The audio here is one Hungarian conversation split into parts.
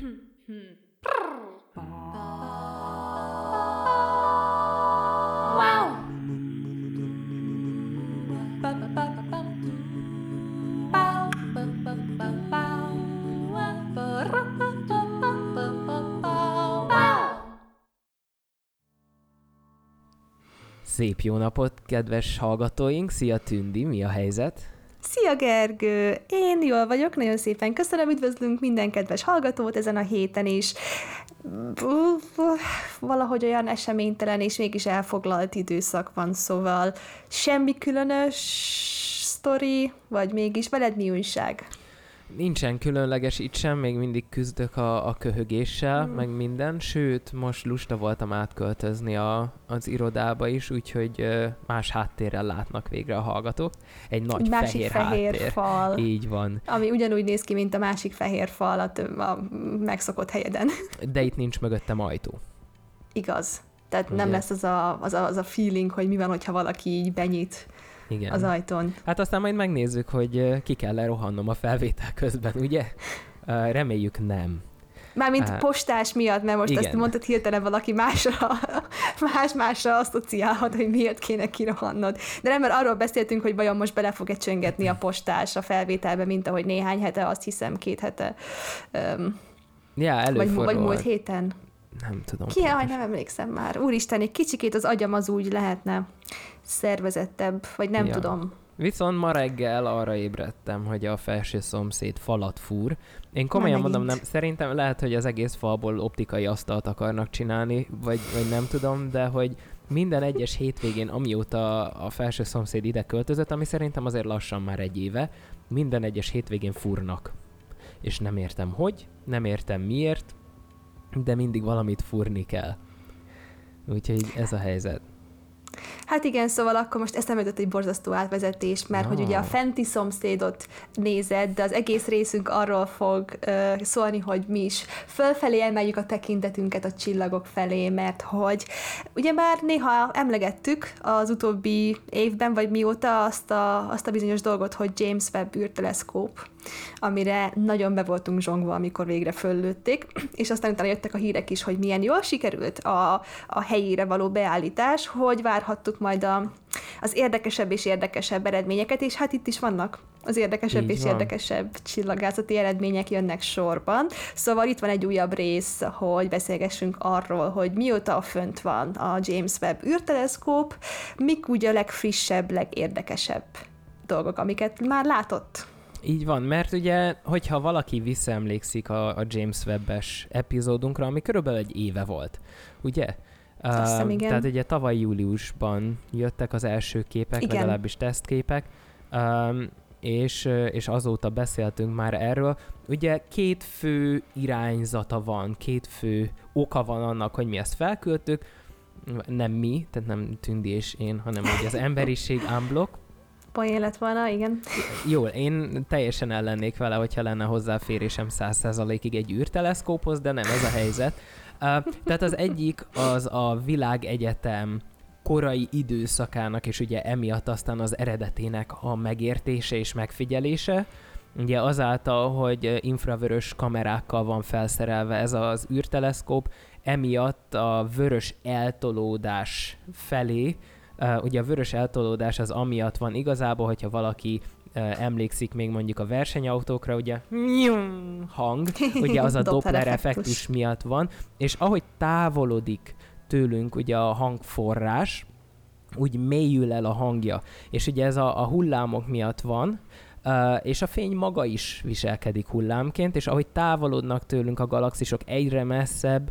Szép jó napot, kedves hallgatóink! Szia Tündi, mi a helyzet? Szia Gergő! Én jól vagyok, nagyon szépen köszönöm, üdvözlünk minden kedves hallgatót ezen a héten is. Valahogy olyan eseménytelen és mégis elfoglalt időszak van, szóval semmi különös sztori, vagy mégis veled mi újság? Nincsen különleges itt sem, még mindig küzdök a, a köhögéssel, mm. meg minden, sőt, most lusta voltam átköltözni a, az irodába is, úgyhogy más háttérrel látnak végre a hallgatók. Egy nagy másik fehér, fehér háttér. fal. Így van. Ami ugyanúgy néz ki, mint a másik fehér fal a, a megszokott helyeden. De itt nincs mögöttem ajtó. Igaz. Tehát Ugye? nem lesz az a, az, a, az a feeling, hogy mi van, hogyha valaki így benyit igen. az ajtón. Hát aztán majd megnézzük, hogy ki kell rohannom a felvétel közben, ugye? Reméljük nem. Mármint uh, postás miatt, mert most igen. ezt mondtad hirtelen valaki másra, más-másra asszociálhat, hogy miért kéne kirohannod. De nem, mert arról beszéltünk, hogy vajon most bele fog-e csöngetni a postás a felvételbe, mint ahogy néhány hete, azt hiszem két hete. Um, ja, vagy, vagy múlt héten. Nem tudom. Ki, nem emlékszem már. Úristen, egy kicsikét az agyam az úgy lehetne szervezettebb, vagy nem ja. tudom. Viszont ma reggel arra ébredtem, hogy a felső szomszéd falat fúr. Én komolyan mondom, nem, szerintem lehet, hogy az egész falból optikai asztalt akarnak csinálni, vagy, vagy nem tudom, de hogy minden egyes hétvégén, amióta a felső szomszéd ide költözött, ami szerintem azért lassan már egy éve, minden egyes hétvégén fúrnak. És nem értem hogy, nem értem miért, de mindig valamit fúrni kell. Úgyhogy ez a helyzet. Hát igen, szóval akkor most eszembe jutott egy borzasztó átvezetés, mert no. hogy ugye a fenti szomszédot nézed, de az egész részünk arról fog uh, szólni, hogy mi is fölfelé emeljük a tekintetünket a csillagok felé, mert hogy ugye már néha emlegettük az utóbbi évben, vagy mióta azt a, azt a bizonyos dolgot, hogy James Webb űrteleszkóp, amire nagyon be voltunk zsongva, amikor végre föllőtték, és aztán utána jöttek a hírek is, hogy milyen jól sikerült a, a helyére való beállítás, hogy várhattuk majd a, az érdekesebb és érdekesebb eredményeket, és hát itt is vannak az érdekesebb Így és van. érdekesebb csillagászati eredmények jönnek sorban. Szóval itt van egy újabb rész, hogy beszélgessünk arról, hogy mióta fönt van a James Webb űrteleszkóp, mik ugye a legfrissebb, legérdekesebb dolgok, amiket már látott. Így van, mert ugye, hogyha valaki visszaemlékszik a, a James Webb-es epizódunkra, ami körülbelül egy éve volt, ugye? Hiszem, uh, igen. Tehát ugye tavaly júliusban jöttek az első képek, igen. legalábbis tesztképek, um, és, és azóta beszéltünk már erről. Ugye két fő irányzata van, két fő oka van annak, hogy mi ezt felköltük, nem mi, tehát nem Tündi és én, hanem hogy az emberiség unblock, poén lett volna, igen. Jó, én teljesen ellennék vele, hogyha lenne hozzáférésem 100%-ig egy űrteleszkóphoz, de nem ez a helyzet. Uh, tehát az egyik az a világegyetem korai időszakának, és ugye emiatt aztán az eredetének a megértése és megfigyelése. Ugye azáltal, hogy infravörös kamerákkal van felszerelve ez az űrteleszkóp, emiatt a vörös eltolódás felé Uh, ugye a vörös eltolódás az amiatt van igazából, hogyha valaki uh, emlékszik még mondjuk a versenyautókra, ugye hang, ugye az a Doppler effektus miatt van, és ahogy távolodik tőlünk ugye a hangforrás, úgy mélyül el a hangja. És ugye ez a, a hullámok miatt van, Uh, és a fény maga is viselkedik hullámként, és ahogy távolodnak tőlünk a galaxisok egyre messzebb,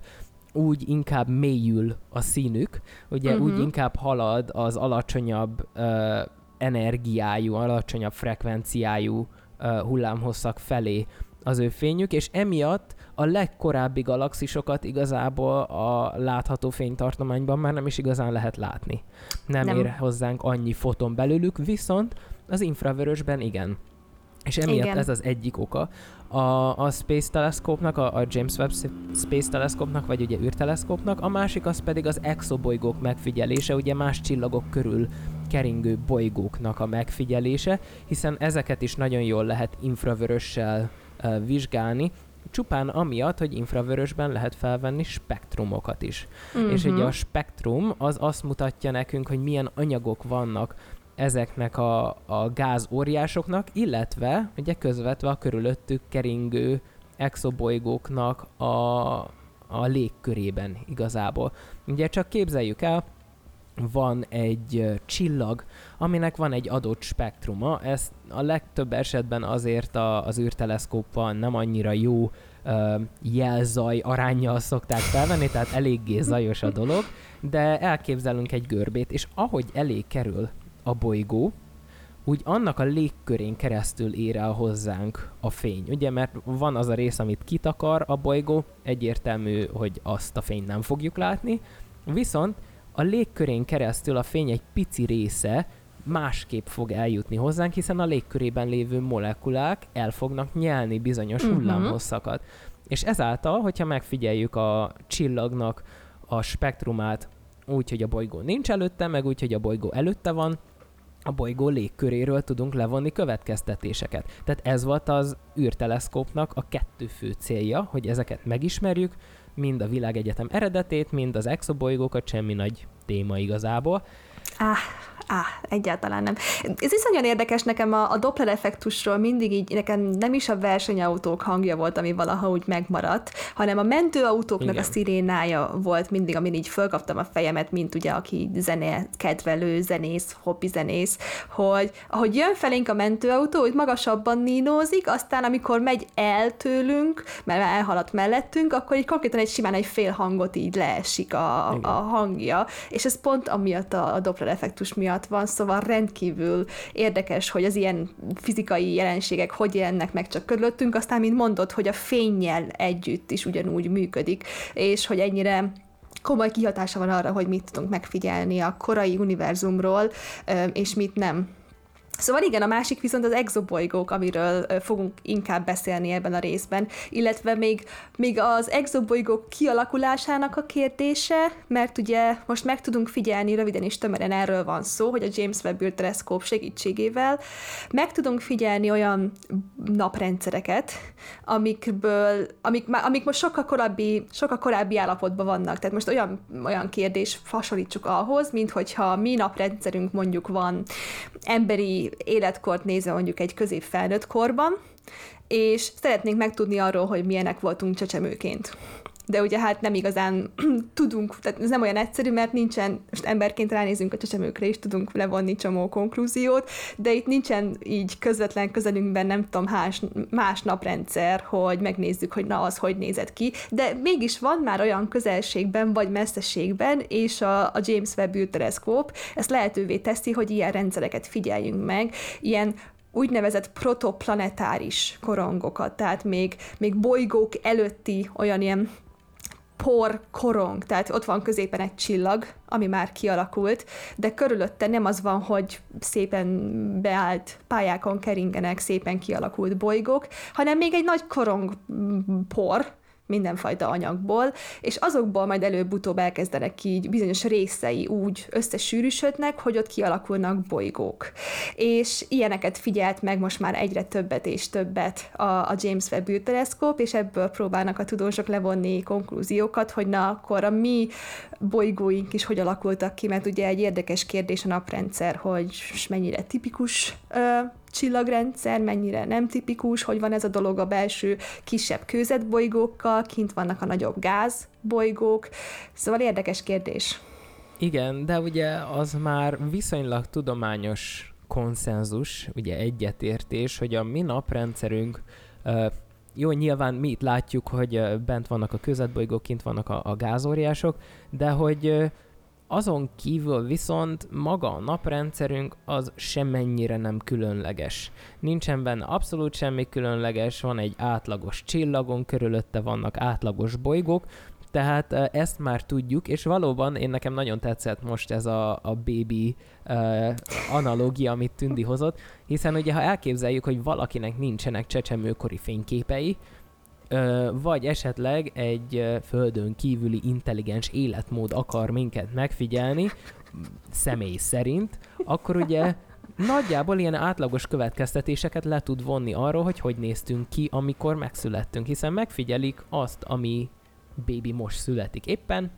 úgy inkább mélyül a színük, ugye uh-huh. úgy mhm. inkább halad az alacsonyabb uh, energiájú, alacsonyabb frekvenciájú uh, hullámhosszak felé az ő fényük, és emiatt a legkorábbi galaxisokat igazából a látható fénytartományban már nem is igazán lehet látni. Nem, nem. ér hozzánk annyi foton belőlük, viszont az infravörösben igen. És emiatt igen. ez az egyik oka a, a Space Telescope-nak, a, a James Webb Space Telescope-nak, vagy ugye űrteleszkópnak, a másik az pedig az exobolygók megfigyelése, ugye más csillagok körül keringő bolygóknak a megfigyelése, hiszen ezeket is nagyon jól lehet infravörössel uh, vizsgálni, csupán amiatt, hogy infravörösben lehet felvenni spektrumokat is. Mhm. És ugye a spektrum az azt mutatja nekünk, hogy milyen anyagok vannak ezeknek a, a gázóriásoknak, illetve ugye közvetve a körülöttük keringő exobolygóknak a, a légkörében igazából. Ugye csak képzeljük el, van egy csillag, aminek van egy adott spektruma. Ezt a legtöbb esetben azért a, az űrteleszkóppal nem annyira jó ö, jelzaj arányjal szokták felvenni, tehát eléggé zajos a dolog, de elképzelünk egy görbét, és ahogy elé kerül a bolygó, úgy annak a légkörén keresztül ér el hozzánk a fény. Ugye, mert van az a rész, amit kitakar a bolygó, egyértelmű, hogy azt a fényt nem fogjuk látni, viszont a légkörén keresztül a fény egy pici része másképp fog eljutni hozzánk, hiszen a légkörében lévő molekulák el fognak nyelni bizonyos Mhm. hullámhosszakat. És ezáltal, hogyha megfigyeljük a csillagnak a spektrumát úgy, hogy a bolygó nincs előtte, meg úgy, hogy a bolygó előtte van, a bolygó légköréről tudunk levonni következtetéseket. Tehát ez volt az űrteleszkópnak a kettő fő célja, hogy ezeket megismerjük, mind a világegyetem eredetét, mind az exobolygókat, semmi nagy téma igazából. Áh, áh, egyáltalán nem. Ez is nagyon érdekes nekem a, a Doppler effektusról mindig így, nekem nem is a versenyautók hangja volt, ami valaha úgy megmaradt, hanem a mentőautóknak Igen. a szirénája volt mindig, amin így fölkaptam a fejemet, mint ugye, aki zene kedvelő, zenész, hobbi zenész, hogy ahogy jön felénk a mentőautó, úgy magasabban nínózik, aztán amikor megy el tőlünk, mert már elhaladt mellettünk, akkor így konkrétan egy simán egy fél hangot így leesik a, Igen. a hangja, és ez pont amiatt a, a Doppler effektus miatt van, szóval rendkívül érdekes, hogy az ilyen fizikai jelenségek hogy jelennek meg csak körülöttünk, aztán, mint mondod, hogy a fényjel együtt is ugyanúgy működik, és hogy ennyire komoly kihatása van arra, hogy mit tudunk megfigyelni a korai univerzumról, és mit nem. Szóval igen, a másik viszont az exobolygók, amiről fogunk inkább beszélni ebben a részben, illetve még, még az exobolygók kialakulásának a kérdése, mert ugye most meg tudunk figyelni, röviden és tömören erről van szó, hogy a James Webb űrteleszkóp segítségével meg tudunk figyelni olyan naprendszereket, amikből, amik, amik most sokkal korábbi, sokkal korábbi állapotban vannak. Tehát most olyan, olyan kérdés hasonlítsuk ahhoz, mint hogyha mi naprendszerünk mondjuk van emberi életkort nézve mondjuk egy középfelnőtt korban, és szeretnénk megtudni arról, hogy milyenek voltunk csecsemőként. De ugye hát nem igazán tudunk, tehát ez nem olyan egyszerű, mert nincsen, most emberként ránézünk a csecsemőkre, és tudunk levonni csomó konklúziót, de itt nincsen így közvetlen közelünkben nem tudom, más, más naprendszer, hogy megnézzük, hogy na az hogy nézett ki, de mégis van már olyan közelségben vagy messzeségben, és a, a James Webb űrteleszkóp ezt lehetővé teszi, hogy ilyen rendszereket figyeljünk meg, ilyen úgynevezett protoplanetáris korongokat, tehát még, még bolygók előtti olyan ilyen por korong, tehát ott van középen egy csillag, ami már kialakult, de körülötte nem az van, hogy szépen beállt pályákon keringenek szépen kialakult bolygók, hanem még egy nagy korong por, mindenfajta anyagból, és azokból majd előbb-utóbb elkezdenek így bizonyos részei úgy összesűrűsödnek, hogy ott kialakulnak bolygók. És ilyeneket figyelt meg most már egyre többet és többet a, a James Webb űrteleszkóp, és ebből próbálnak a tudósok levonni konklúziókat, hogy na, akkor a mi bolygóink is hogy alakultak ki, mert ugye egy érdekes kérdés a naprendszer, hogy mennyire tipikus ö, csillagrendszer, mennyire nem tipikus, hogy van ez a dolog a belső kisebb kőzetbolygókkal, kint vannak a nagyobb gázbolygók, szóval érdekes kérdés. Igen, de ugye az már viszonylag tudományos konszenzus, ugye egyetértés, hogy a mi naprendszerünk jó, nyilván mi itt látjuk, hogy bent vannak a közetbolygók, kint vannak a, a gázóriások, de hogy azon kívül viszont maga a naprendszerünk az semennyire nem különleges. Nincsen benne abszolút semmi különleges, van egy átlagos csillagon, körülötte vannak átlagos bolygók, tehát ö, ezt már tudjuk, és valóban én nekem nagyon tetszett most ez a, a baby uh, analógia, amit Tündi hozott, hiszen ugye ha elképzeljük, hogy valakinek nincsenek csecsemőkori fényképei, vagy esetleg egy földön kívüli intelligens életmód akar minket megfigyelni, személy szerint, akkor ugye nagyjából ilyen átlagos következtetéseket le tud vonni arról, hogy hogy néztünk ki, amikor megszülettünk, hiszen megfigyelik azt, ami baby most születik éppen,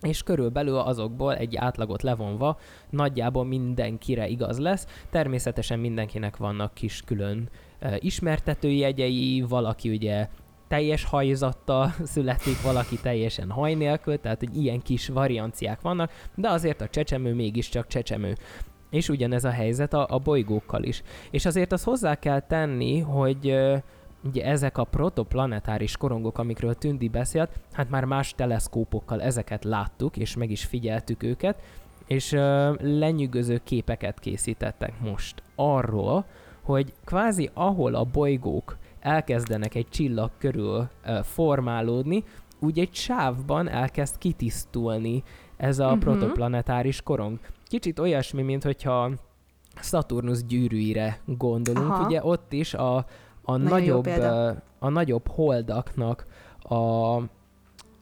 és körülbelül azokból egy átlagot levonva nagyjából mindenkire igaz lesz. Természetesen mindenkinek vannak kis külön ismertetőjegyei, valaki ugye teljes hajzattal születik, valaki teljesen haj nélkül, tehát hogy ilyen kis varianciák vannak, de azért a csecsemő mégiscsak csecsemő. És ugyanez a helyzet a, a bolygókkal is. És azért azt hozzá kell tenni, hogy ugye ezek a protoplanetáris korongok, amikről Tündi beszélt, hát már más teleszkópokkal ezeket láttuk, és meg is figyeltük őket, és uh, lenyűgöző képeket készítettek most arról, hogy kvázi ahol a bolygók elkezdenek egy csillag körül formálódni, úgy egy sávban elkezd kitisztulni ez a uh-huh. protoplanetáris korong. Kicsit olyasmi, mint hogyha Saturnus gyűrűire gondolunk, Aha. ugye ott is a, a nagyobb, a nagyobb holdaknak a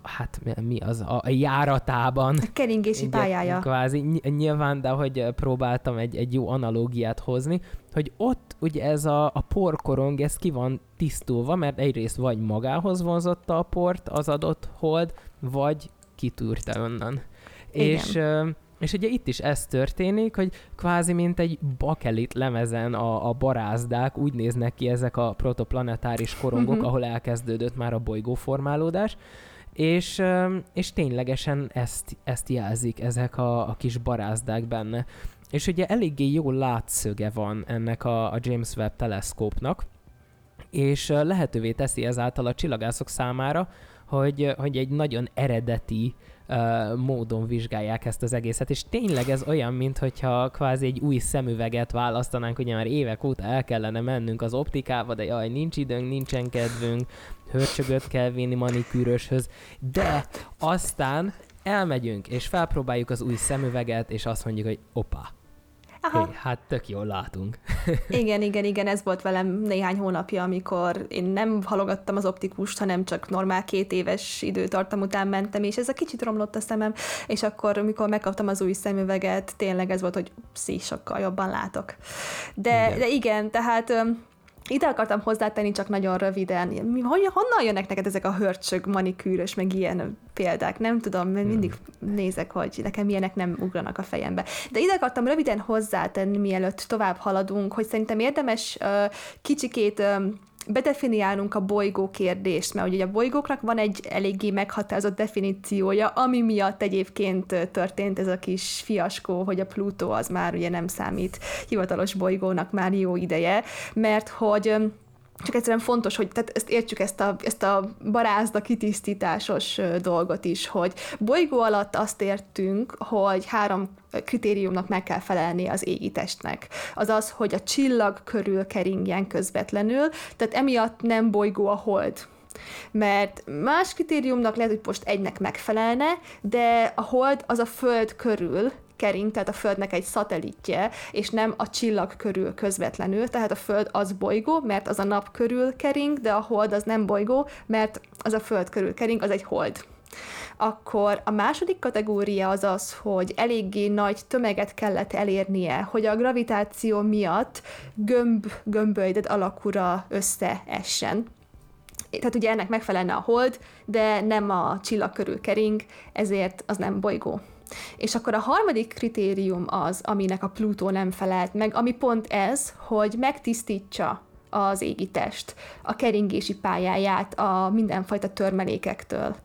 hát mi az, a járatában. A keringési pályája. Kvázi, nyilván, de hogy próbáltam egy, egy jó analógiát hozni, hogy ott ugye ez a, a porkorong, ez ki van tisztulva, mert egyrészt vagy magához vonzotta a port az adott hold, vagy kitűrte onnan. Igen. És és ugye itt is ez történik, hogy kvázi mint egy bakelit lemezen a, a barázdák úgy néznek ki ezek a protoplanetáris korongok, mhm. ahol elkezdődött már a bolygóformálódás, és, és ténylegesen ezt, ezt jelzik ezek a, a kis barázdák benne. És ugye eléggé jó látszöge van ennek a, a James Webb teleszkópnak, és lehetővé teszi ezáltal a csillagászok számára, hogy, hogy egy nagyon eredeti uh, módon vizsgálják ezt az egészet, és tényleg ez olyan, mintha kvázi egy új szemüveget választanánk, ugye már évek óta el kellene mennünk az optikába, de jaj, nincs időnk, nincsen kedvünk, hörcsögöt kell vinni manikűröshöz, de aztán elmegyünk, és felpróbáljuk az új szemüveget, és azt mondjuk, hogy opa, Aha. Hey, hát tök jól látunk. igen, igen, igen, ez volt velem néhány hónapja, amikor én nem halogattam az optikust, hanem csak normál két éves időtartam után mentem, és ez a kicsit romlott a szemem, és akkor, amikor megkaptam az új szemüveget, tényleg ez volt, hogy szí, sokkal jobban látok. De igen, de igen tehát ide akartam hozzátenni csak nagyon röviden. Mi, honnan jönnek neked ezek a hörcsög, manikűrös, meg ilyen példák? Nem tudom, mert mindig nézek, hogy nekem ilyenek nem ugranak a fejembe. De ide akartam röviden hozzátenni, mielőtt tovább haladunk, hogy szerintem érdemes uh, kicsikét uh, bedefiniálnunk a bolygó kérdést, mert ugye a bolygóknak van egy eléggé meghatározott definíciója, ami miatt egyébként történt ez a kis fiaskó, hogy a Plutó az már ugye nem számít hivatalos bolygónak már jó ideje, mert hogy csak egyszerűen fontos, hogy tehát ezt értsük ezt a, ezt a barázda kitisztításos dolgot is, hogy bolygó alatt azt értünk, hogy három kritériumnak meg kell felelni az égi testnek. Az az, hogy a csillag körül keringjen közvetlenül, tehát emiatt nem bolygó a hold mert más kritériumnak lehet, hogy most egynek megfelelne, de a hold az a föld körül kering, tehát a Földnek egy szatellitje, és nem a csillag körül közvetlenül, tehát a Föld az bolygó, mert az a nap körül kering, de a hold az nem bolygó, mert az a Föld körül kering, az egy hold akkor a második kategória az az, hogy eléggé nagy tömeget kellett elérnie, hogy a gravitáció miatt gömb, gömbölyded alakúra összeessen. Tehát ugye ennek megfelelne a hold, de nem a csillag körül kering, ezért az nem bolygó. És akkor a harmadik kritérium az, aminek a Plutó nem felelt meg, ami pont ez, hogy megtisztítsa az égitest, a keringési pályáját a mindenfajta törmelékektől.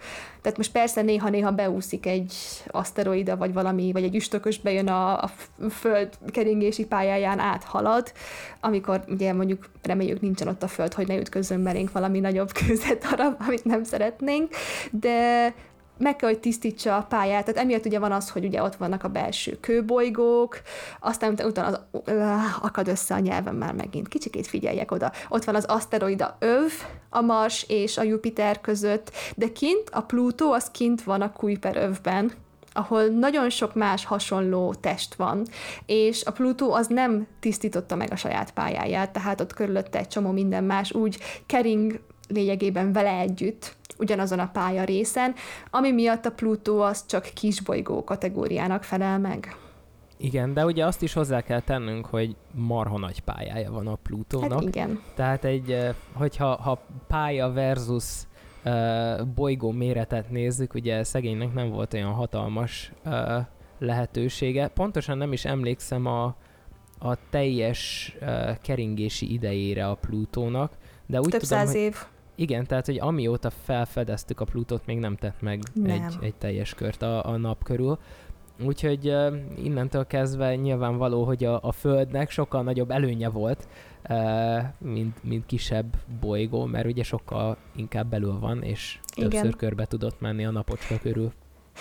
Tehát most persze néha-néha beúszik egy aszteroida, vagy valami, vagy egy üstökös bejön a, a Föld keringési pályáján áthalad, amikor ugye mondjuk reméljük nincsen ott a Föld, hogy ne ütközzön belénk valami nagyobb kőzetdarab, amit nem szeretnénk, de meg kell, hogy tisztítsa a pályát, tehát emiatt ugye van az, hogy ugye ott vannak a belső kőbolygók, aztán utána az, uh, akad össze a nyelven már megint, kicsikét figyeljek oda. Ott van az aszteroida öv, a Mars és a Jupiter között, de kint a Plutó, az kint van a Kuiper övben, ahol nagyon sok más hasonló test van, és a Plutó az nem tisztította meg a saját pályáját, tehát ott körülötte egy csomó minden más úgy kering lényegében vele együtt, ugyanazon a pálya részen, ami miatt a Plutó az csak kisbolygó kategóriának felel meg. Igen, de ugye azt is hozzá kell tennünk, hogy marha nagy pályája van a Plutónak. Hát igen. Tehát egy, hogyha ha pálya versus uh, bolygó méretet nézzük, ugye szegénynek nem volt olyan hatalmas uh, lehetősége. Pontosan nem is emlékszem a, a teljes uh, keringési idejére a Plutónak, de úgy Több tudom, száz hogy, év. Igen, tehát, hogy amióta felfedeztük a Plutót, még nem tett meg egy, egy teljes kört a, a nap körül. Úgyhogy uh, innentől kezdve nyilvánvaló, hogy a, a Földnek sokkal nagyobb előnye volt, uh, mint, mint kisebb bolygó, mert ugye sokkal inkább belül van, és Igen. többször körbe tudott menni a napocska körül.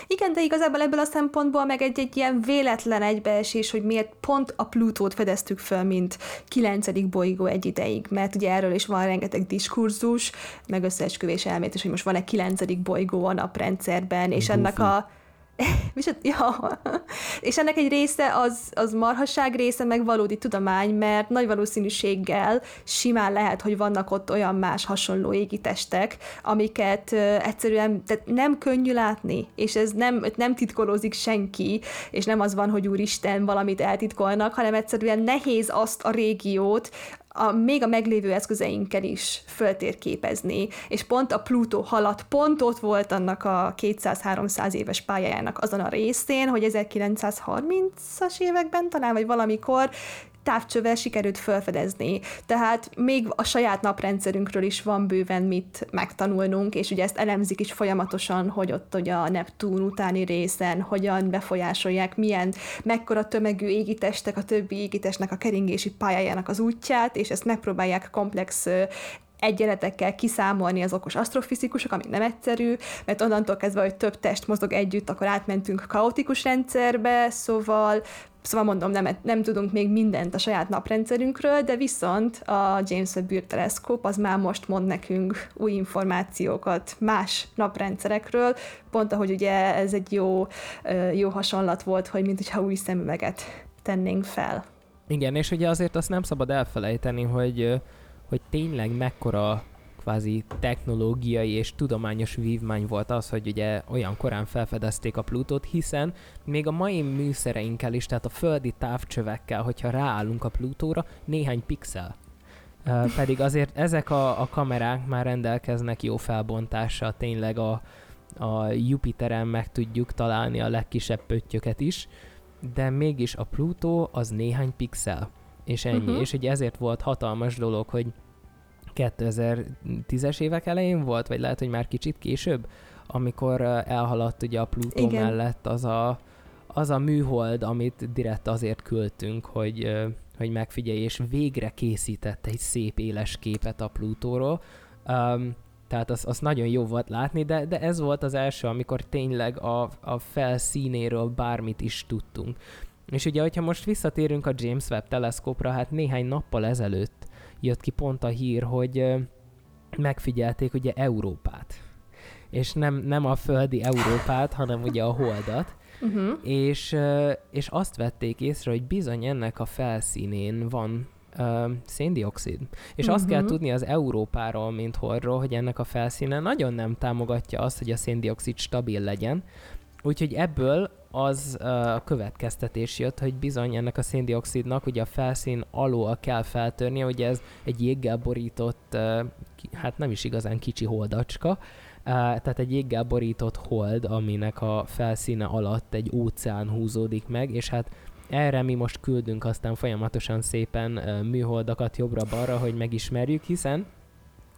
Igen, de igazából ebből a szempontból meg egy, egy ilyen véletlen egybeesés, hogy miért pont a Plutót fedeztük föl, mint kilencedik bolygó egy ideig, mert ugye erről is van rengeteg diskurzus, meg összeesküvés elmét is, hogy most van-e kilencedik bolygó a naprendszerben, és ennek a és, ja. és ennek egy része az, az marhasság része, meg valódi tudomány, mert nagy valószínűséggel simán lehet, hogy vannak ott olyan más hasonló égitestek, amiket uh, egyszerűen tehát nem könnyű látni, és ez nem, nem titkolózik senki, és nem az van, hogy úristen valamit eltitkolnak, hanem egyszerűen nehéz azt a régiót, a, még a meglévő eszközeinkkel is föltérképezni, és pont a Pluto halat pont ott volt annak a 200-300 éves pályájának azon a részén, hogy 1930-as években talán, vagy valamikor távcsővel sikerült felfedezni. Tehát még a saját naprendszerünkről is van bőven mit megtanulnunk, és ugye ezt elemzik is folyamatosan, hogy ott ugye a Neptún utáni részen hogyan befolyásolják, milyen, mekkora tömegű égitestek a többi égitestnek a keringési pályájának az útját, és ezt megpróbálják komplex egyenletekkel kiszámolni az okos asztrofizikusok, ami nem egyszerű, mert onnantól kezdve, hogy több test mozog együtt, akkor átmentünk kaotikus rendszerbe, szóval Szóval mondom, nem, nem tudunk még mindent a saját naprendszerünkről, de viszont a James Webb űrteleszkóp az már most mond nekünk új információkat más naprendszerekről, pont ahogy ugye ez egy jó, jó hasonlat volt, hogy mint hogyha új szemüveget tennénk fel. Igen, és ugye azért azt nem szabad elfelejteni, hogy, hogy tényleg mekkora kvázi technológiai és tudományos vívmány volt az, hogy ugye olyan korán felfedezték a Plutót, hiszen még a mai műszereinkkel is, tehát a földi távcsövekkel, hogyha ráállunk a Plutóra, néhány pixel. Uh, pedig azért ezek a, a kamerák már rendelkeznek jó felbontással, tényleg a, a Jupiteren meg tudjuk találni a legkisebb pöttyöket is, de mégis a Plutó az néhány pixel, és ennyi. Uh-huh. És ugye ezért volt hatalmas dolog, hogy 2010-es évek elején volt, vagy lehet, hogy már kicsit később, amikor elhaladt ugye a Plutó Igen. mellett az a, az a műhold, amit direkt azért küldtünk, hogy, hogy megfigyelj, és végre készített egy szép éles képet a Plutóról. Um, tehát az, az nagyon jó volt látni, de, de ez volt az első, amikor tényleg a, a felszínéről bármit is tudtunk. És ugye, hogyha most visszatérünk a James Webb teleszkópra, hát néhány nappal ezelőtt jött ki pont a hír, hogy megfigyelték ugye Európát. És nem, nem a földi Európát, hanem ugye a holdat. Uh-huh. És, és azt vették észre, hogy bizony ennek a felszínén van uh, széndiokszid. És uh-huh. azt kell mhm. tudni az Európáról, mint horról, hogy ennek a felszíne nagyon nem támogatja azt, hogy a széndiokszid stabil legyen. Úgyhogy ebből az a következtetés jött, hogy bizony ennek a széndiokszidnak ugye a felszín alól kell feltörnie, ugye ez egy jéggel borított, hát nem is igazán kicsi holdacska, tehát egy jéggel borított hold, aminek a felszíne alatt egy óceán húzódik meg, és hát erre mi most küldünk aztán folyamatosan szépen műholdakat jobbra-balra, hogy megismerjük, hiszen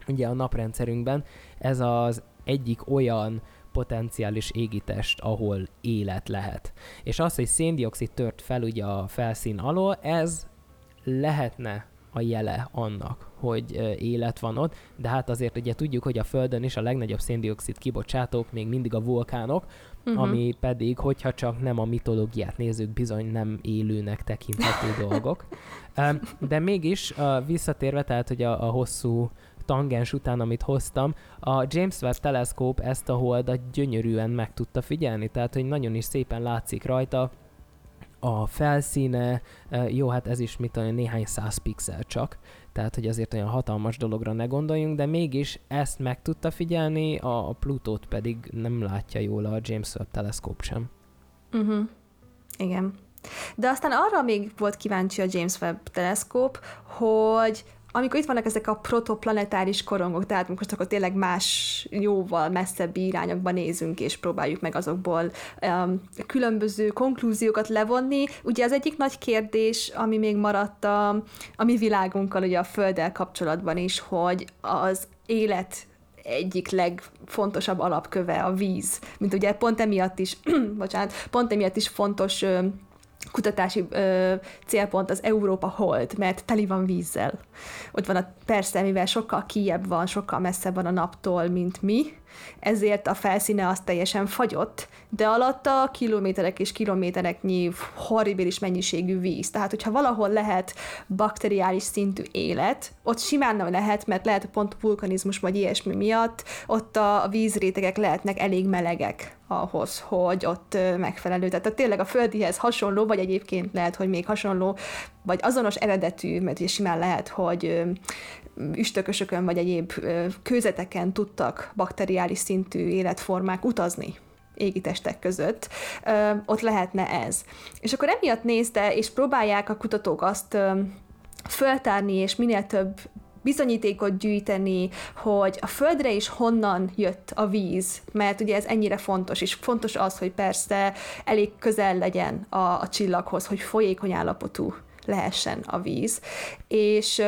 ugye a naprendszerünkben ez az egyik olyan potenciális égitest, ahol élet lehet. És az, hogy széndiokszid tört fel ugye a felszín alól, ez lehetne a jele annak, hogy élet van ott, de hát azért ugye tudjuk, hogy a Földön is a legnagyobb széndiokszid kibocsátók még mindig a vulkánok, uh-huh. ami pedig, hogyha csak nem a mitológiát nézzük, bizony nem élőnek tekinthető dolgok. De mégis visszatérve, tehát hogy a, a hosszú tangens után, amit hoztam, a James Webb teleszkóp ezt a holdat gyönyörűen meg tudta figyelni, tehát hogy nagyon is szépen látszik rajta, a felszíne, jó, hát ez is mit tudom, néhány száz pixel csak, tehát hogy azért olyan hatalmas dologra ne gondoljunk, de mégis ezt meg tudta figyelni, a Plutót pedig nem látja jól a James Webb teleszkóp sem. Uh-huh. Igen. De aztán arra még volt kíváncsi a James Webb teleszkóp, hogy amikor itt vannak ezek a protoplanetáris korongok, tehát most akkor tényleg más jóval messzebb irányokba nézünk, és próbáljuk meg azokból um, különböző konklúziókat levonni. Ugye az egyik nagy kérdés, ami még maradt a, a mi világunkkal, ugye a Földdel kapcsolatban is, hogy az élet egyik legfontosabb alapköve a víz. Mint ugye pont emiatt is, bocsánat, pont emiatt is fontos kutatási ö, célpont az Európa Hold, mert teli van vízzel. Ott van a, persze, mivel sokkal kijebb van, sokkal messzebb van a naptól, mint mi, ezért a felszíne az teljesen fagyott, de alatta kilométerek és kilométereknyi horribilis mennyiségű víz. Tehát, hogyha valahol lehet bakteriális szintű élet, ott simán nem lehet, mert lehet pont vulkanizmus vagy ilyesmi miatt, ott a vízrétegek lehetnek elég melegek ahhoz, hogy ott megfelelő. Tehát tényleg a földihez hasonló, vagy egyébként lehet, hogy még hasonló, vagy azonos eredetű, mert ugye simán lehet, hogy üstökösökön vagy egyéb kőzeteken tudtak bakteriális szintű életformák utazni égitestek között, ott lehetne ez. És akkor emiatt nézte, és próbálják a kutatók azt föltárni, és minél több bizonyítékot gyűjteni, hogy a földre is honnan jött a víz, mert ugye ez ennyire fontos, és fontos az, hogy persze elég közel legyen a, a csillaghoz, hogy folyékony állapotú lehessen a víz. És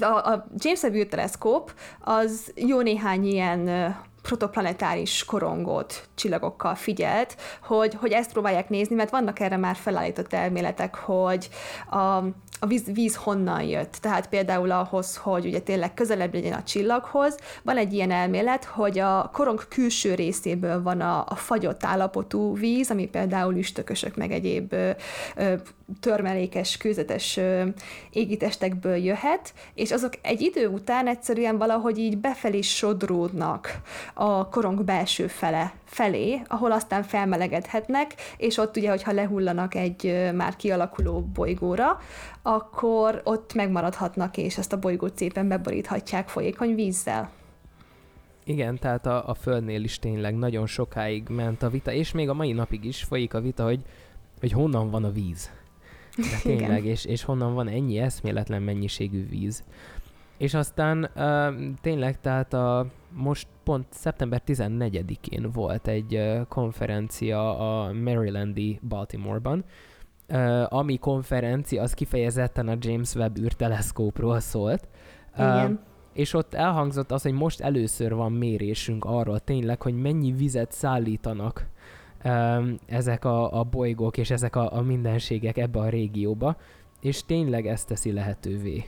a, a James Webb űrteleszkóp az jó néhány ilyen protoplanetáris korongot csillagokkal figyelt, hogy, hogy ezt próbálják nézni, mert vannak erre már felállított elméletek, hogy a, a víz, víz honnan jött. Tehát például ahhoz, hogy ugye tényleg közelebb legyen a csillaghoz, van egy ilyen elmélet, hogy a korong külső részéből van a, a fagyott állapotú víz, ami például üstökösök meg egyéb ö, ö, törmelékes, kőzetes ö, égitestekből jöhet, és azok egy idő után egyszerűen valahogy így befelé sodródnak a korong belső fele felé, ahol aztán felmelegedhetnek, és ott ugye, hogyha lehullanak egy már kialakuló bolygóra, akkor ott megmaradhatnak, és ezt a bolygót szépen beboríthatják folyékony vízzel. Igen, tehát a, a Földnél is tényleg nagyon sokáig ment a vita, és még a mai napig is folyik a vita, hogy, hogy honnan van a víz. De tényleg, és, és honnan van ennyi eszméletlen mennyiségű víz. És aztán uh, tényleg, tehát a, most pont szeptember 14-én volt egy uh, konferencia a Marylandi Baltimoreban, uh, ami konferencia az kifejezetten a James Webb űrteleszkópról szólt. Igen. Uh, és ott elhangzott az, hogy most először van mérésünk arról tényleg, hogy mennyi vizet szállítanak um, ezek a, a bolygók és ezek a, a mindenségek ebbe a régióba, és tényleg ezt teszi lehetővé.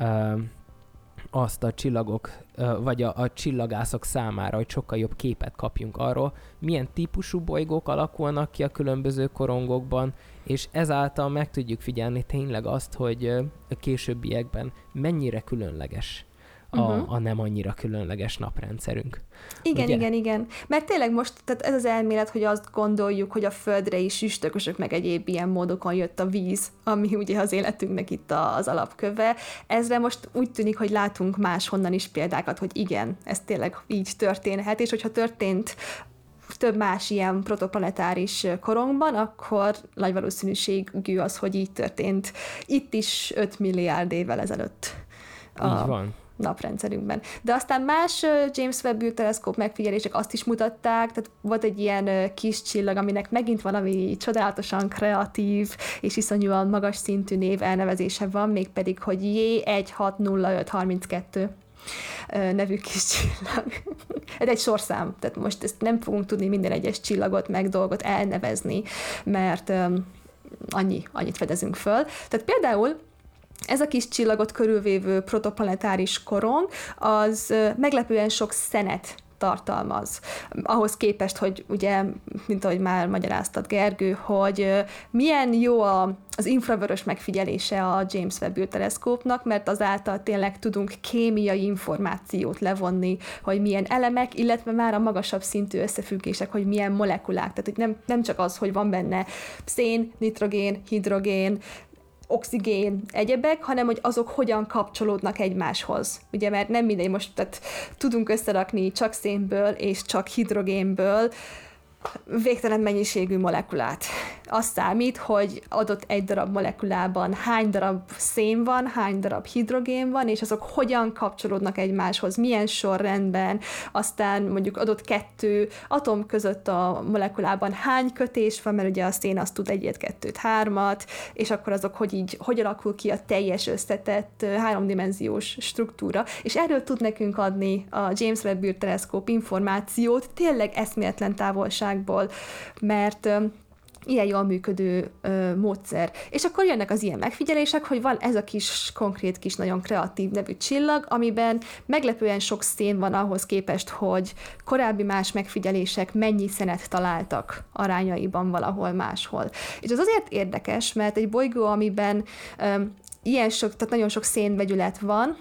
Um, azt a csillagok, vagy a, a csillagászok számára, hogy sokkal jobb képet kapjunk arról, milyen típusú bolygók alakulnak ki a különböző korongokban, és ezáltal meg tudjuk figyelni tényleg azt, hogy a későbbiekben mennyire különleges uh-huh. a nem annyira különleges naprendszerünk. Igen, Ugye? igen, igen. Mert tényleg most, tehát ez az elmélet, hogy azt gondoljuk, hogy a Földre is üstökösök meg egyéb ilyen módokon jött a víz, ami ugye az életünknek itt az alapköve. Ezre most úgy tűnik, hogy látunk máshonnan is példákat, hogy igen, ez tényleg így történhet, és hogyha történt több más ilyen protoplanetáris korongban, akkor nagy valószínűségű az, hogy így történt itt is 5 milliárd évvel ezelőtt. A, így van naprendszerünkben. De aztán más James Webb űrteleszkóp megfigyelések azt is mutatták, tehát volt egy ilyen kis csillag, aminek megint valami csodálatosan kreatív és iszonyúan magas szintű név elnevezése van, mégpedig, hogy J160532 nevű kis csillag. Ez egy sorszám, tehát most ezt nem fogunk tudni minden egyes csillagot meg dolgot elnevezni, mert annyi, annyit fedezünk föl. Tehát például ez a kis csillagot körülvévő protoplanetáris korong, az meglepően sok szenet tartalmaz. Ahhoz képest, hogy ugye, mint ahogy már magyaráztad Gergő, hogy milyen jó a, az infravörös megfigyelése a James Webb űrteleszkópnak, mert azáltal tényleg tudunk kémiai információt levonni, hogy milyen elemek, illetve már a magasabb szintű összefüggések, hogy milyen molekulák. Tehát hogy nem, nem csak az, hogy van benne szén, nitrogén, hidrogén, oxigén, egyebek, hanem hogy azok hogyan kapcsolódnak egymáshoz. Ugye, mert nem mindegy, most tehát tudunk összerakni csak szénből és csak hidrogénből végtelen mennyiségű molekulát. Azt számít, hogy adott egy darab molekulában hány darab szén van, hány darab hidrogén van, és azok hogyan kapcsolódnak egymáshoz, milyen sorrendben, aztán mondjuk adott kettő atom között a molekulában hány kötés van, mert ugye a szén azt tud egyet, kettőt, hármat, és akkor azok hogy így, hogy alakul ki a teljes összetett háromdimenziós struktúra, és erről tud nekünk adni a James Webb űrteleszkóp információt tényleg eszméletlen távolságból, mert ilyen jól működő ö, módszer. És akkor jönnek az ilyen megfigyelések, hogy van ez a kis, konkrét kis, nagyon kreatív nevű csillag, amiben meglepően sok szén van ahhoz képest, hogy korábbi más megfigyelések mennyi szenet találtak arányaiban valahol máshol. És az azért érdekes, mert egy bolygó, amiben ö, ilyen sok, tehát nagyon sok szénvegyület van,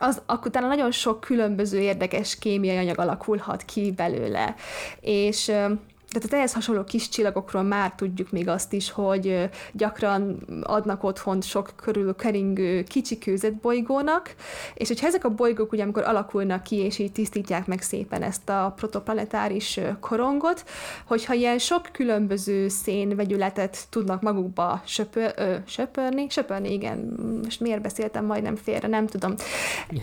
az, akkor utána nagyon sok különböző érdekes kémiai anyag alakulhat ki belőle. És tehát a ehhez hasonló kis csillagokról már tudjuk még azt is, hogy gyakran adnak otthon sok körül keringő kicsi bolygónak, és hogyha ezek a bolygók ugye amikor alakulnak ki, és így tisztítják meg szépen ezt a protoplanetáris korongot, hogyha ilyen sok különböző szénvegyületet tudnak magukba söpör, ö, söpörni, söpörni, igen, most miért beszéltem majdnem félre, nem tudom,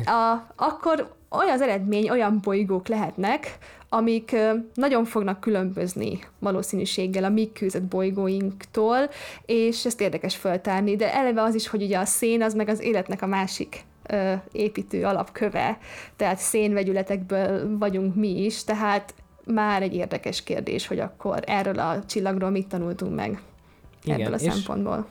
a, akkor olyan az eredmény, olyan bolygók lehetnek, amik nagyon fognak különbözni valószínűséggel a mi kőzet bolygóinktól, és ezt érdekes föltárni, de eleve az is, hogy ugye a szén az meg az életnek a másik építő alapköve, tehát szénvegyületekből vagyunk mi is, tehát már egy érdekes kérdés, hogy akkor erről a csillagról mit tanultunk meg Igen, ebből a szempontból.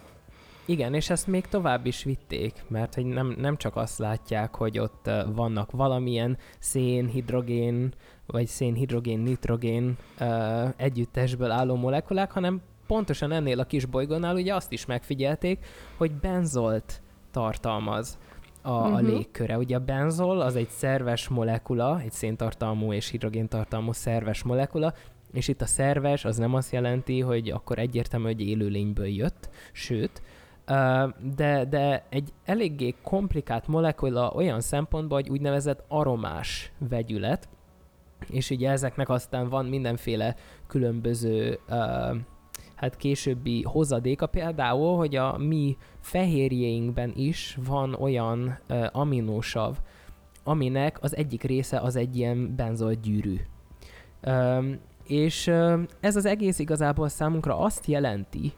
Igen, és ezt még tovább is vitték, mert hogy nem, nem csak azt látják, hogy ott vannak valamilyen szén, hidrogén, vagy szén, hidrogén, nitrogén uh, együttesből álló molekulák, hanem pontosan ennél a kis bolygónál ugye azt is megfigyelték, hogy benzolt tartalmaz a, uh-huh. a mhm. légköre. Ugye a benzol az egy szerves molekula, egy széntartalmú és hidrogéntartalmú szerves molekula, és itt a szerves az nem azt jelenti, hogy akkor egyértelmű, hogy élőlényből jött, sőt, de, de egy eléggé komplikált molekula olyan szempontból, hogy úgynevezett aromás vegyület, és ugye ezeknek aztán van mindenféle különböző hát későbbi hozadéka például, hogy a mi fehérjeinkben is van olyan aminósav, aminek az egyik része az egy ilyen benzolt gyűrű. És ez az egész igazából számunkra azt jelenti,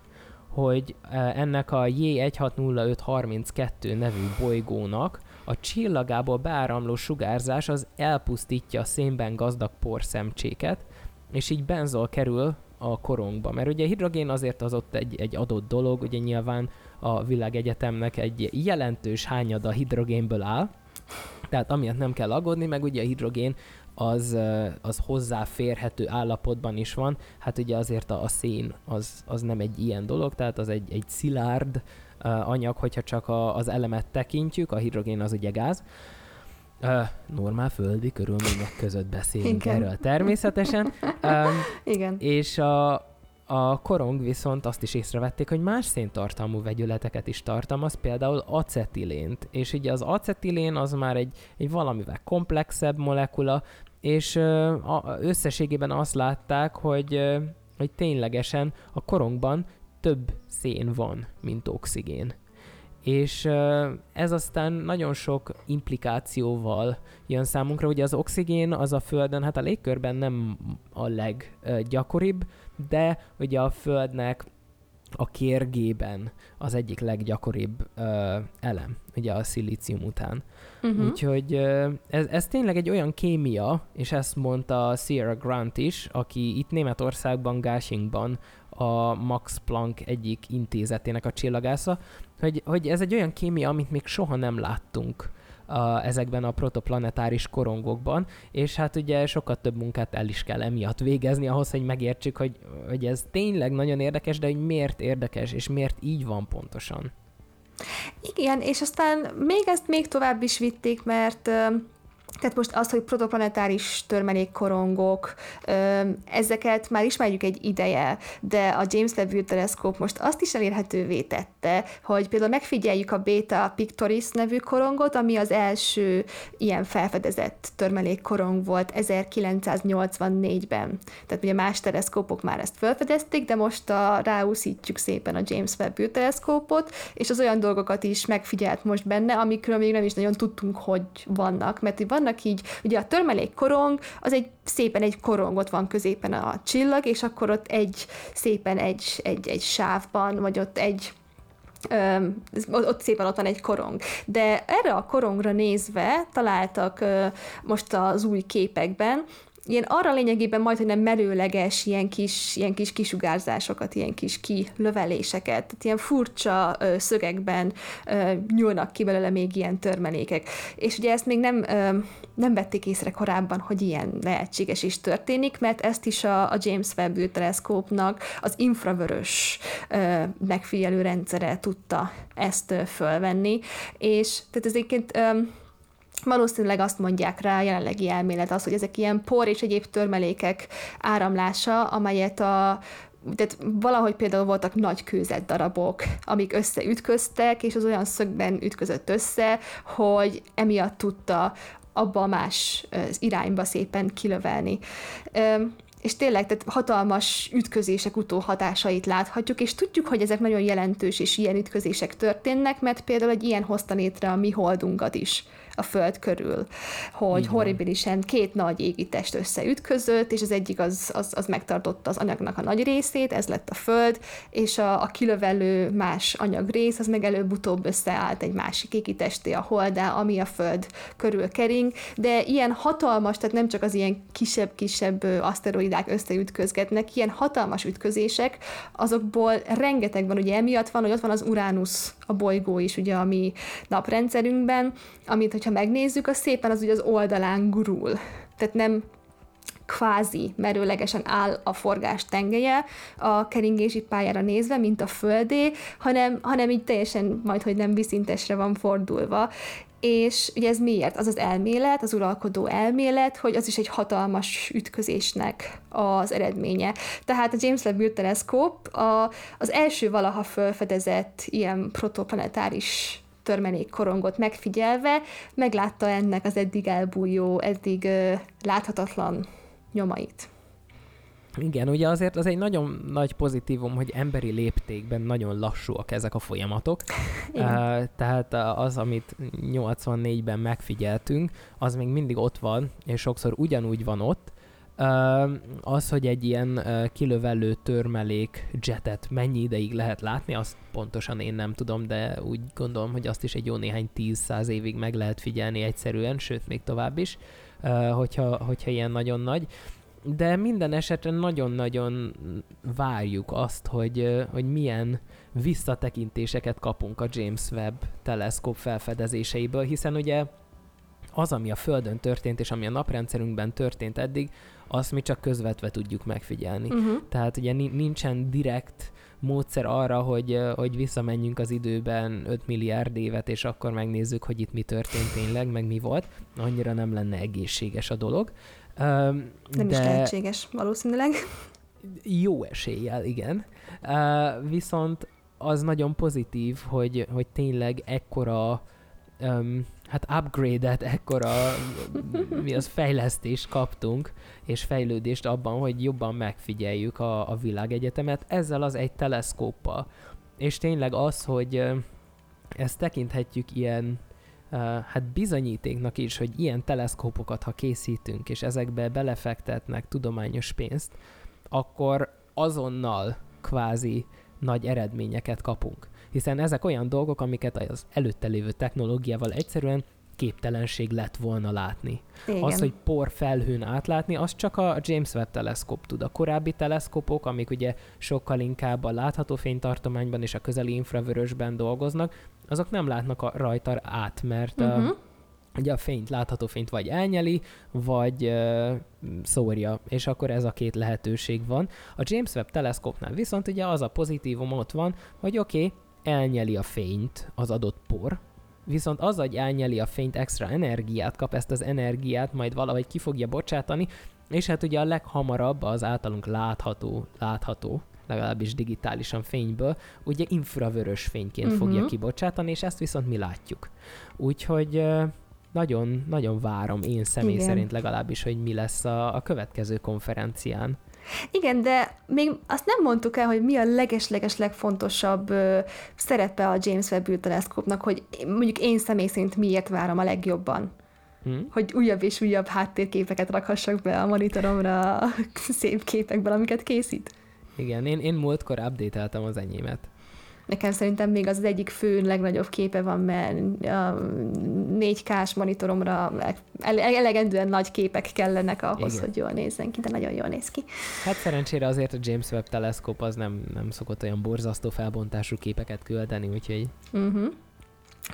hogy ennek a J160532 nevű bolygónak a csillagából beáramló sugárzás az elpusztítja a szénben gazdag porszemcséket, és így benzol kerül a korongba. Mert ugye hidrogén azért az ott egy, egy adott dolog, ugye nyilván a világegyetemnek egy jelentős hányada hidrogénből áll, tehát amiatt nem kell aggódni, meg ugye a hidrogén az, az hozzáférhető állapotban is van. Hát ugye azért a, a szén az, az nem egy ilyen dolog, tehát az egy, egy szilárd anyag, hogyha csak a, az elemet tekintjük, a hidrogén az ugye gáz. Uh, normál földi körülmények között beszélünk Igen. erről természetesen. Um, Igen. És a, a korong viszont azt is észrevették, hogy más széntartalmú vegyületeket is tartalmaz, például acetilént. És ugye az acetilén az már egy, egy valamivel komplexebb molekula, és összességében azt látták, hogy, hogy ténylegesen a korongban több szén van, mint oxigén. És ez aztán nagyon sok implikációval jön számunkra. Ugye az oxigén az a Földön, hát a légkörben nem a leggyakoribb, de ugye a Földnek a kérgében az egyik leggyakoribb ö, elem, ugye a szilícium után. Uh-huh. Úgyhogy ö, ez, ez tényleg egy olyan kémia, és ezt mondta Sierra Grant is, aki itt Németországban, Gáshingban a Max Planck egyik intézetének a csillagásza, hogy, hogy ez egy olyan kémia, amit még soha nem láttunk a, ezekben a protoplanetáris korongokban, és hát ugye sokkal több munkát el is kell emiatt végezni ahhoz, hogy megértsük, hogy, hogy ez tényleg nagyon érdekes, de hogy miért érdekes, és miért így van pontosan. Igen, és aztán még ezt még tovább is vitték, mert tehát most az, hogy protoplanetáris törmelékkorongok, ezeket már ismerjük egy ideje, de a James Webb teleszkóp most azt is elérhetővé tette, hogy például megfigyeljük a Beta Pictoris nevű korongot, ami az első ilyen felfedezett törmelékkorong volt 1984-ben. Tehát ugye más teleszkópok már ezt felfedezték, de most a, ráúszítjuk szépen a James Webb teleszkópot, és az olyan dolgokat is megfigyelt most benne, amikről még nem is nagyon tudtunk, hogy vannak, mert van vannak így, ugye a törmelék korong, az egy szépen egy korong, ott van középen a csillag, és akkor ott egy szépen egy, egy, egy sávban, vagy ott egy Ö, ott szépen ott van egy korong. De erre a korongra nézve találtak ö, most az új képekben ilyen arra lényegében majd, hogy nem merőleges, ilyen kis, ilyen kis kisugárzásokat, ilyen kis kilöveléseket, tehát ilyen furcsa ö, szögekben ö, nyúlnak ki belőle még ilyen törmelékek. És ugye ezt még nem, ö, nem vették észre korábban, hogy ilyen lehetséges is történik, mert ezt is a, a James Webb teleszkópnak az infravörös ö, megfigyelő rendszere tudta ezt ö, fölvenni, és tehát ez egyébként ö, Valószínűleg azt mondják rá a jelenlegi elmélet az, hogy ezek ilyen por és egyéb törmelékek áramlása, amelyet a tehát valahogy például voltak nagy kőzet darabok, amik összeütköztek, és az olyan szögben ütközött össze, hogy emiatt tudta abba a más irányba szépen kilövelni. És tényleg tehát hatalmas ütközések utóhatásait láthatjuk, és tudjuk, hogy ezek nagyon jelentős és ilyen ütközések történnek, mert például egy ilyen hozta létre a mi holdunkat is a Föld körül, hogy Igen. horribilisen két nagy égitest összeütközött, és az egyik az, az, az megtartotta az anyagnak a nagy részét, ez lett a Föld, és a, a kilövelő más anyagrész, az meg előbb-utóbb összeállt egy másik égitesté, a Holdá, ami a Föld körül kering, de ilyen hatalmas, tehát nem csak az ilyen kisebb-kisebb aszteroidák összeütközgetnek, ilyen hatalmas ütközések, azokból rengeteg van, ugye emiatt van, hogy ott van az Uránusz, a bolygó is, ugye a mi naprendszerünkben, amit, hogyha megnézzük, az szépen az ugye az oldalán gurul. Tehát nem kvázi merőlegesen áll a forgás tengelye a keringési pályára nézve, mint a Földé, hanem, hanem így teljesen majd, hogy nem viszintesre van fordulva. És ugye ez miért? Az az elmélet, az uralkodó elmélet, hogy az is egy hatalmas ütközésnek az eredménye. Tehát a James Webb teleszkóp a, az első valaha felfedezett ilyen protoplanetáris törmelék korongot megfigyelve meglátta ennek az eddig elbújó, eddig láthatatlan nyomait. Igen, ugye azért az egy nagyon nagy pozitívum, hogy emberi léptékben nagyon lassúak ezek a folyamatok. Igen. Uh, tehát az, amit 84-ben megfigyeltünk, az még mindig ott van, és sokszor ugyanúgy van ott, az, hogy egy ilyen kilövelő törmelék jetet mennyi ideig lehet látni, azt pontosan én nem tudom, de úgy gondolom, hogy azt is egy jó néhány tíz-száz évig meg lehet figyelni egyszerűen, sőt még tovább is, hogyha, hogyha ilyen nagyon nagy. De minden esetre nagyon-nagyon várjuk azt, hogy, hogy milyen visszatekintéseket kapunk a James Webb teleszkóp felfedezéseiből, hiszen ugye az, ami a Földön történt, és ami a naprendszerünkben történt eddig, azt mi csak közvetve tudjuk megfigyelni. Uh-huh. Tehát ugye nincsen direkt módszer arra, hogy, hogy visszamenjünk az időben 5 milliárd évet, és akkor megnézzük, hogy itt mi történt tényleg, meg mi volt. Annyira nem lenne egészséges a dolog. Nem de... is lehetséges, valószínűleg. Jó eséllyel, igen. Uh, viszont az nagyon pozitív, hogy, hogy tényleg ekkora um, hát upgrade-et, ekkora mi az fejlesztést kaptunk, és fejlődést abban, hogy jobban megfigyeljük a, a világegyetemet ezzel az egy teleszkóppal. És tényleg az, hogy ezt tekinthetjük ilyen hát bizonyítéknak is, hogy ilyen teleszkópokat, ha készítünk, és ezekbe belefektetnek tudományos pénzt, akkor azonnal kvázi nagy eredményeket kapunk hiszen ezek olyan dolgok, amiket az előtte lévő technológiával egyszerűen képtelenség lett volna látni. Igen. Az, hogy por felhőn átlátni, az csak a James Webb teleszkóp tud. A korábbi teleszkópok, amik ugye sokkal inkább a látható fénytartományban és a közeli infravörösben dolgoznak, azok nem látnak a rajta át, mert uh-huh. a, ugye a fényt, látható fényt vagy elnyeli, vagy uh, szórja, és akkor ez a két lehetőség van. A James Webb teleszkópnál viszont ugye az a pozitívum ott van, hogy oké, okay, elnyeli a fényt az adott por, viszont az agy elnyeli a fényt, extra energiát kap, ezt az energiát majd valahogy ki fogja bocsátani, és hát ugye a leghamarabb az általunk látható, látható legalábbis digitálisan fényből, ugye infravörös fényként uh-huh. fogja kibocsátani, és ezt viszont mi látjuk. Úgyhogy nagyon, nagyon várom én személy Igen. szerint legalábbis, hogy mi lesz a, a következő konferencián. Igen, de még azt nem mondtuk el, hogy mi a leges-leges legfontosabb ö, szerepe a James Webb űrteleszkópnak, hogy mondjuk én személy szerint miért várom a legjobban. Hmm. Hogy újabb és újabb háttérképeket rakhassak be a monitoromra a szép képekbel, amiket készít. Igen, én, én múltkor update az enyémet. Nekem szerintem még az, az egyik fő legnagyobb képe van, mert a 4K-s monitoromra elegendően nagy képek kellenek ahhoz, Igen. hogy jól nézzen ki, de nagyon jól néz ki. Hát szerencsére azért a James Webb teleszkóp az nem, nem szokott olyan borzasztó felbontású képeket küldeni, úgyhogy... Uh-huh.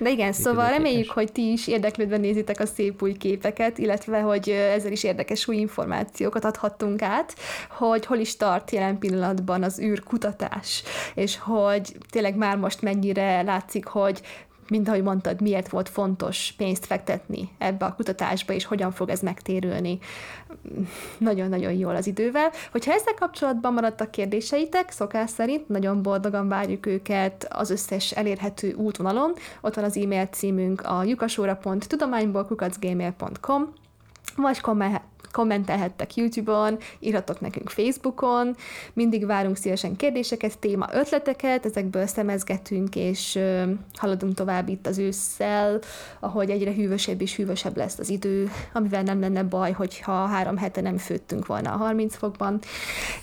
De igen, szóval reméljük, hogy ti is érdeklődve nézitek a szép új képeket, illetve, hogy ezzel is érdekes új információkat adhattunk át, hogy hol is tart jelen pillanatban az űrkutatás, és hogy tényleg már most mennyire látszik, hogy mint ahogy mondtad, miért volt fontos pénzt fektetni ebbe a kutatásba, és hogyan fog ez megtérülni nagyon-nagyon jól az idővel. Hogyha ezzel kapcsolatban maradtak kérdéseitek, szokás szerint nagyon boldogan várjuk őket az összes elérhető útvonalon. Ott van az e-mail címünk a lyukasóra.tudományból kukacgmail.com vagy kommentelhettek YouTube-on, írhatok nekünk Facebookon, mindig várunk szívesen kérdéseket, téma ötleteket, ezekből szemezgetünk, és haladunk tovább itt az ősszel, ahogy egyre hűvösebb és hűvösebb lesz az idő, amivel nem lenne baj, hogyha három hete nem főttünk volna a 30 fokban.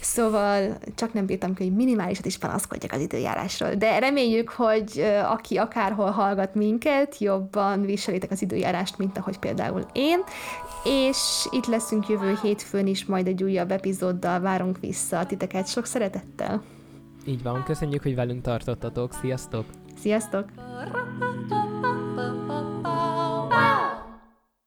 Szóval csak nem bírtam ki, hogy minimálisat is panaszkodjak az időjárásról. De reméljük, hogy aki akárhol hallgat minket, jobban viselitek az időjárást, mint ahogy például én, és itt leszünk jövő hétfőn is, majd egy újabb epizóddal várunk vissza a titeket sok szeretettel. Így van, köszönjük, hogy velünk tartottatok, sziasztok! Sziasztok!